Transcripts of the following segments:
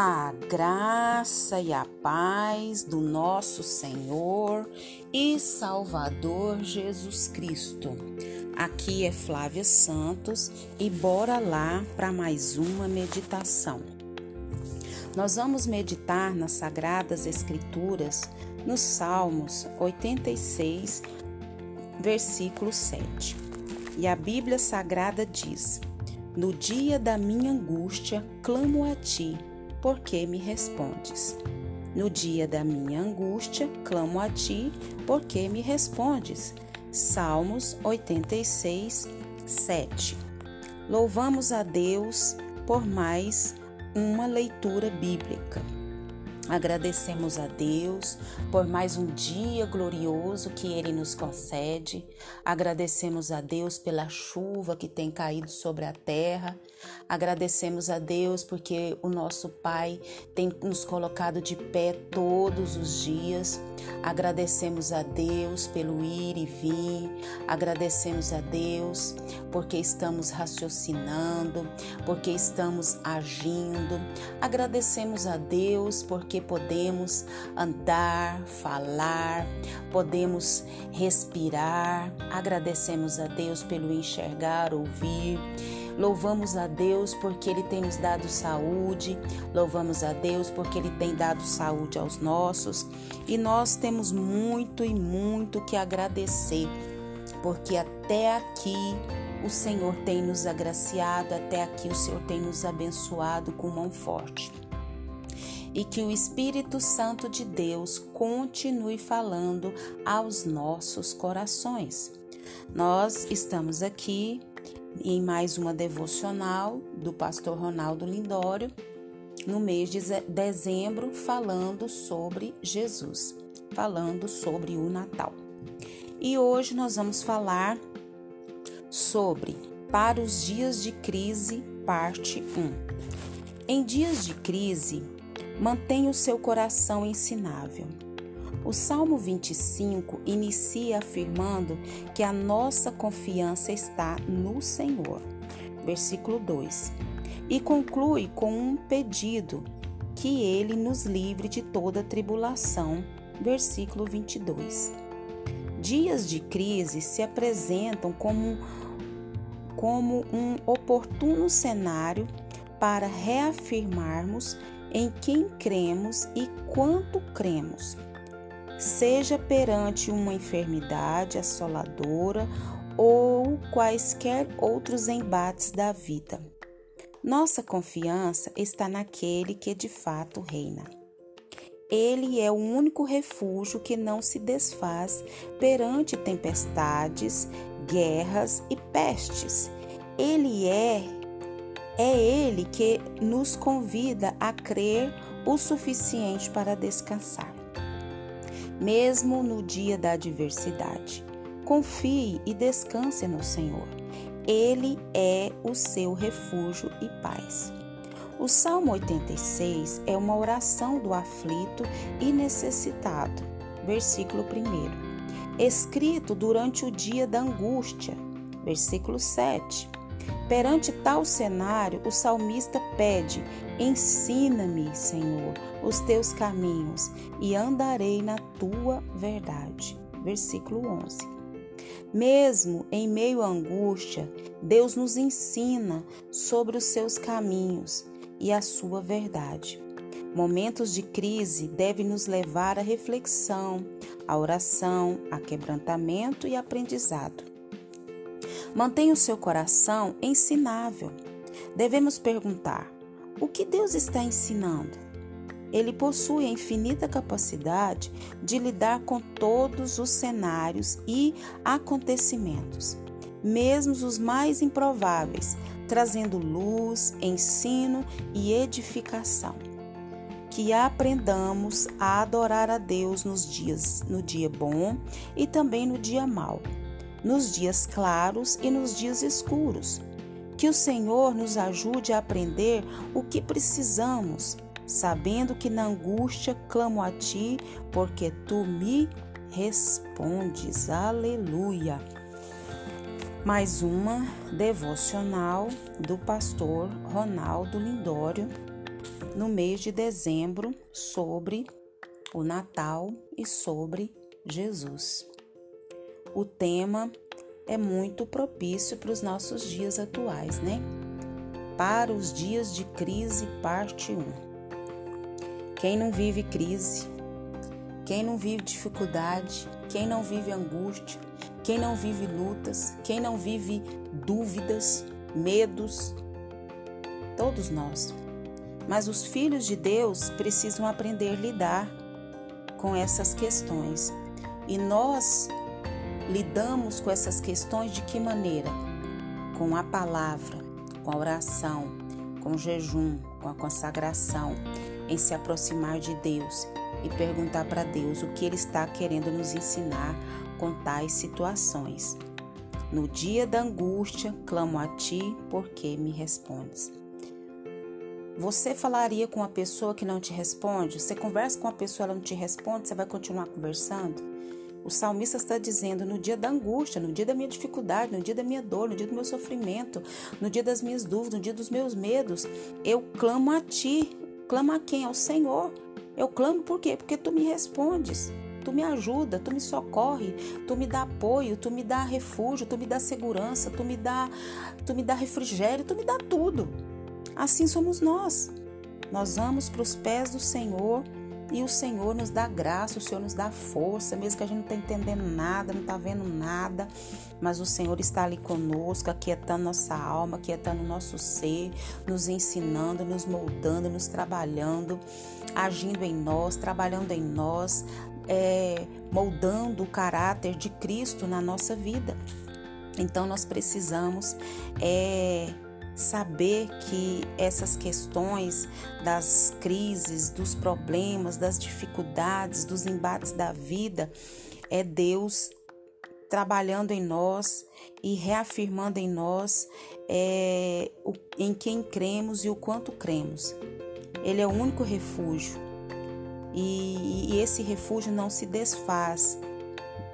A graça e a paz do nosso Senhor e Salvador Jesus Cristo. Aqui é Flávia Santos e bora lá para mais uma meditação. Nós vamos meditar nas Sagradas Escrituras, nos Salmos 86, versículo 7. E a Bíblia Sagrada diz: No dia da minha angústia, clamo a ti por que me respondes? No dia da minha angústia, clamo a ti, por que me respondes? Salmos 86, 7. Louvamos a Deus por mais uma leitura bíblica. Agradecemos a Deus por mais um dia glorioso que Ele nos concede. Agradecemos a Deus pela chuva que tem caído sobre a terra. Agradecemos a Deus porque o nosso Pai tem nos colocado de pé todos os dias. Agradecemos a Deus pelo ir e vir. Agradecemos a Deus porque estamos raciocinando, porque estamos agindo. Agradecemos a Deus porque porque podemos andar, falar, podemos respirar. Agradecemos a Deus pelo enxergar, ouvir. Louvamos a Deus porque Ele tem nos dado saúde, louvamos a Deus porque Ele tem dado saúde aos nossos e nós temos muito e muito que agradecer, porque até aqui o Senhor tem nos agraciado, até aqui o Senhor tem nos abençoado com mão forte e que o Espírito Santo de Deus continue falando aos nossos corações. Nós estamos aqui em mais uma devocional do pastor Ronaldo Lindório, no mês de dezembro, falando sobre Jesus, falando sobre o Natal. E hoje nós vamos falar sobre Para os Dias de Crise, parte 1. Em dias de crise, mantenha o seu coração ensinável. O Salmo 25 inicia afirmando que a nossa confiança está no Senhor. Versículo 2. E conclui com um pedido que ele nos livre de toda tribulação. Versículo 22. Dias de crise se apresentam como, como um oportuno cenário para reafirmarmos em quem cremos e quanto cremos, seja perante uma enfermidade assoladora ou quaisquer outros embates da vida. Nossa confiança está naquele que de fato reina. Ele é o único refúgio que não se desfaz perante tempestades, guerras e pestes. Ele é é Ele que nos convida a crer o suficiente para descansar, mesmo no dia da adversidade. Confie e descanse no Senhor. Ele é o seu refúgio e paz. O Salmo 86 é uma oração do aflito e necessitado. Versículo 1. Escrito durante o dia da angústia. Versículo 7 Perante tal cenário, o salmista pede: Ensina-me, Senhor, os teus caminhos e andarei na tua verdade. Versículo 11. Mesmo em meio à angústia, Deus nos ensina sobre os seus caminhos e a sua verdade. Momentos de crise devem nos levar à reflexão, à oração, a quebrantamento e aprendizado. Mantenha o seu coração ensinável. Devemos perguntar: o que Deus está ensinando? Ele possui a infinita capacidade de lidar com todos os cenários e acontecimentos, mesmo os mais improváveis, trazendo luz, ensino e edificação. Que aprendamos a adorar a Deus nos dias no dia bom e também no dia mau nos dias claros e nos dias escuros. Que o Senhor nos ajude a aprender o que precisamos, sabendo que na angústia clamo a Ti, porque Tu me respondes. Aleluia. Mais uma devocional do pastor Ronaldo Lindório, no mês de dezembro sobre o Natal e sobre Jesus. O tema é muito propício para os nossos dias atuais, né? Para os dias de crise, parte 1. Quem não vive crise, quem não vive dificuldade, quem não vive angústia, quem não vive lutas, quem não vive dúvidas, medos, todos nós. Mas os filhos de Deus precisam aprender a lidar com essas questões. E nós lidamos com essas questões de que maneira? Com a palavra, com a oração, com o jejum, com a consagração, em se aproximar de Deus e perguntar para Deus o que Ele está querendo nos ensinar com tais situações. No dia da angústia, clamo a Ti, porque me respondes. Você falaria com uma pessoa que não te responde? Você conversa com uma pessoa, ela não te responde, você vai continuar conversando? O salmista está dizendo: no dia da angústia, no dia da minha dificuldade, no dia da minha dor, no dia do meu sofrimento, no dia das minhas dúvidas, no dia dos meus medos, eu clamo a ti. Clamo a quem? Ao Senhor. Eu clamo por quê? Porque tu me respondes. Tu me ajuda, tu me socorre, tu me dá apoio, tu me dá refúgio, tu me dá segurança, tu me dá, tu me dá refrigério, tu me dá tudo. Assim somos nós. Nós vamos para os pés do Senhor e o Senhor nos dá graça, o Senhor nos dá força, mesmo que a gente não está entendendo nada, não está vendo nada, mas o Senhor está ali conosco, aquietando nossa alma, aquietando nosso ser, nos ensinando, nos moldando, nos trabalhando, agindo em nós, trabalhando em nós, é, moldando o caráter de Cristo na nossa vida. Então nós precisamos é, saber que essas questões das crises, dos problemas, das dificuldades, dos embates da vida, é Deus trabalhando em nós e reafirmando em nós é, o, em quem cremos e o quanto cremos. Ele é o único refúgio e, e esse refúgio não se desfaz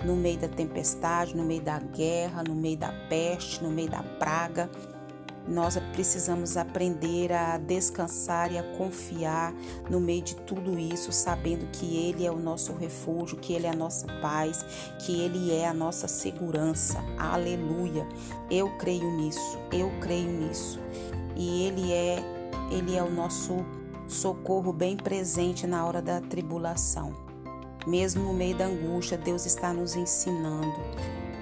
no meio da tempestade, no meio da guerra, no meio da peste, no meio da praga. Nós precisamos aprender a descansar e a confiar no meio de tudo isso, sabendo que Ele é o nosso refúgio, que Ele é a nossa paz, que Ele é a nossa segurança. Aleluia! Eu creio nisso, eu creio nisso. E Ele é, Ele é o nosso socorro bem presente na hora da tribulação. Mesmo no meio da angústia, Deus está nos ensinando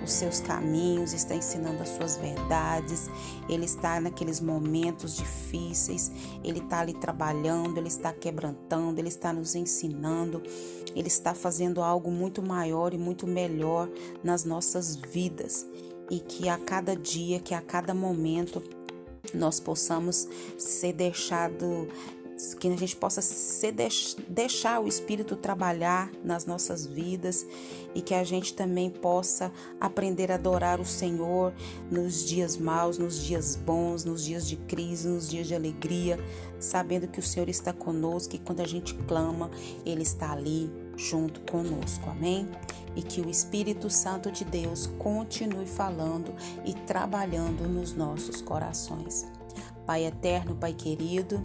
os seus caminhos, está ensinando as suas verdades, ele está naqueles momentos difíceis, ele está ali trabalhando, ele está quebrantando, ele está nos ensinando, ele está fazendo algo muito maior e muito melhor nas nossas vidas. E que a cada dia, que a cada momento, nós possamos ser deixado que a gente possa ser, deixar o Espírito trabalhar nas nossas vidas e que a gente também possa aprender a adorar o Senhor nos dias maus, nos dias bons, nos dias de crise, nos dias de alegria, sabendo que o Senhor está conosco e quando a gente clama, Ele está ali junto conosco. Amém? E que o Espírito Santo de Deus continue falando e trabalhando nos nossos corações. Pai eterno, Pai querido,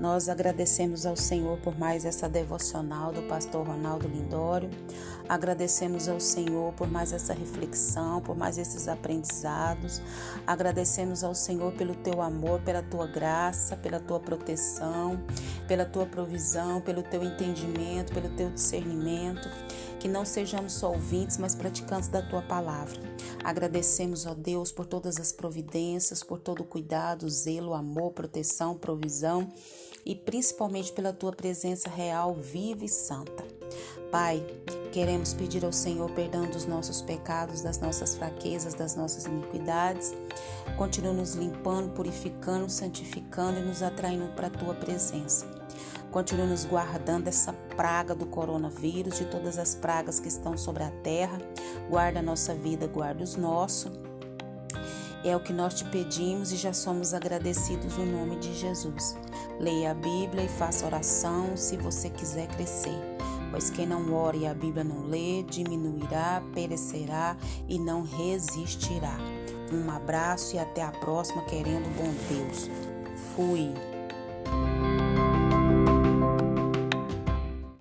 nós agradecemos ao Senhor por mais essa devocional do pastor Ronaldo Lindório. Agradecemos ao Senhor por mais essa reflexão, por mais esses aprendizados. Agradecemos ao Senhor pelo teu amor, pela tua graça, pela tua proteção, pela tua provisão, pelo teu entendimento, pelo teu discernimento que não sejamos só ouvintes, mas praticantes da tua palavra. Agradecemos, ó Deus, por todas as providências, por todo o cuidado, zelo, amor, proteção, provisão e principalmente pela tua presença real, viva e santa. Pai, queremos pedir ao Senhor perdão dos nossos pecados, das nossas fraquezas, das nossas iniquidades. Continua nos limpando, purificando, santificando e nos atraindo para a tua presença. Continue nos guardando dessa praga do coronavírus, de todas as pragas que estão sobre a terra. Guarda a nossa vida, guarda os nossos. É o que nós te pedimos e já somos agradecidos no nome de Jesus. Leia a Bíblia e faça oração se você quiser crescer. Pois quem não ora e a Bíblia não lê, diminuirá, perecerá e não resistirá. Um abraço e até a próxima, querendo bom Deus. Fui.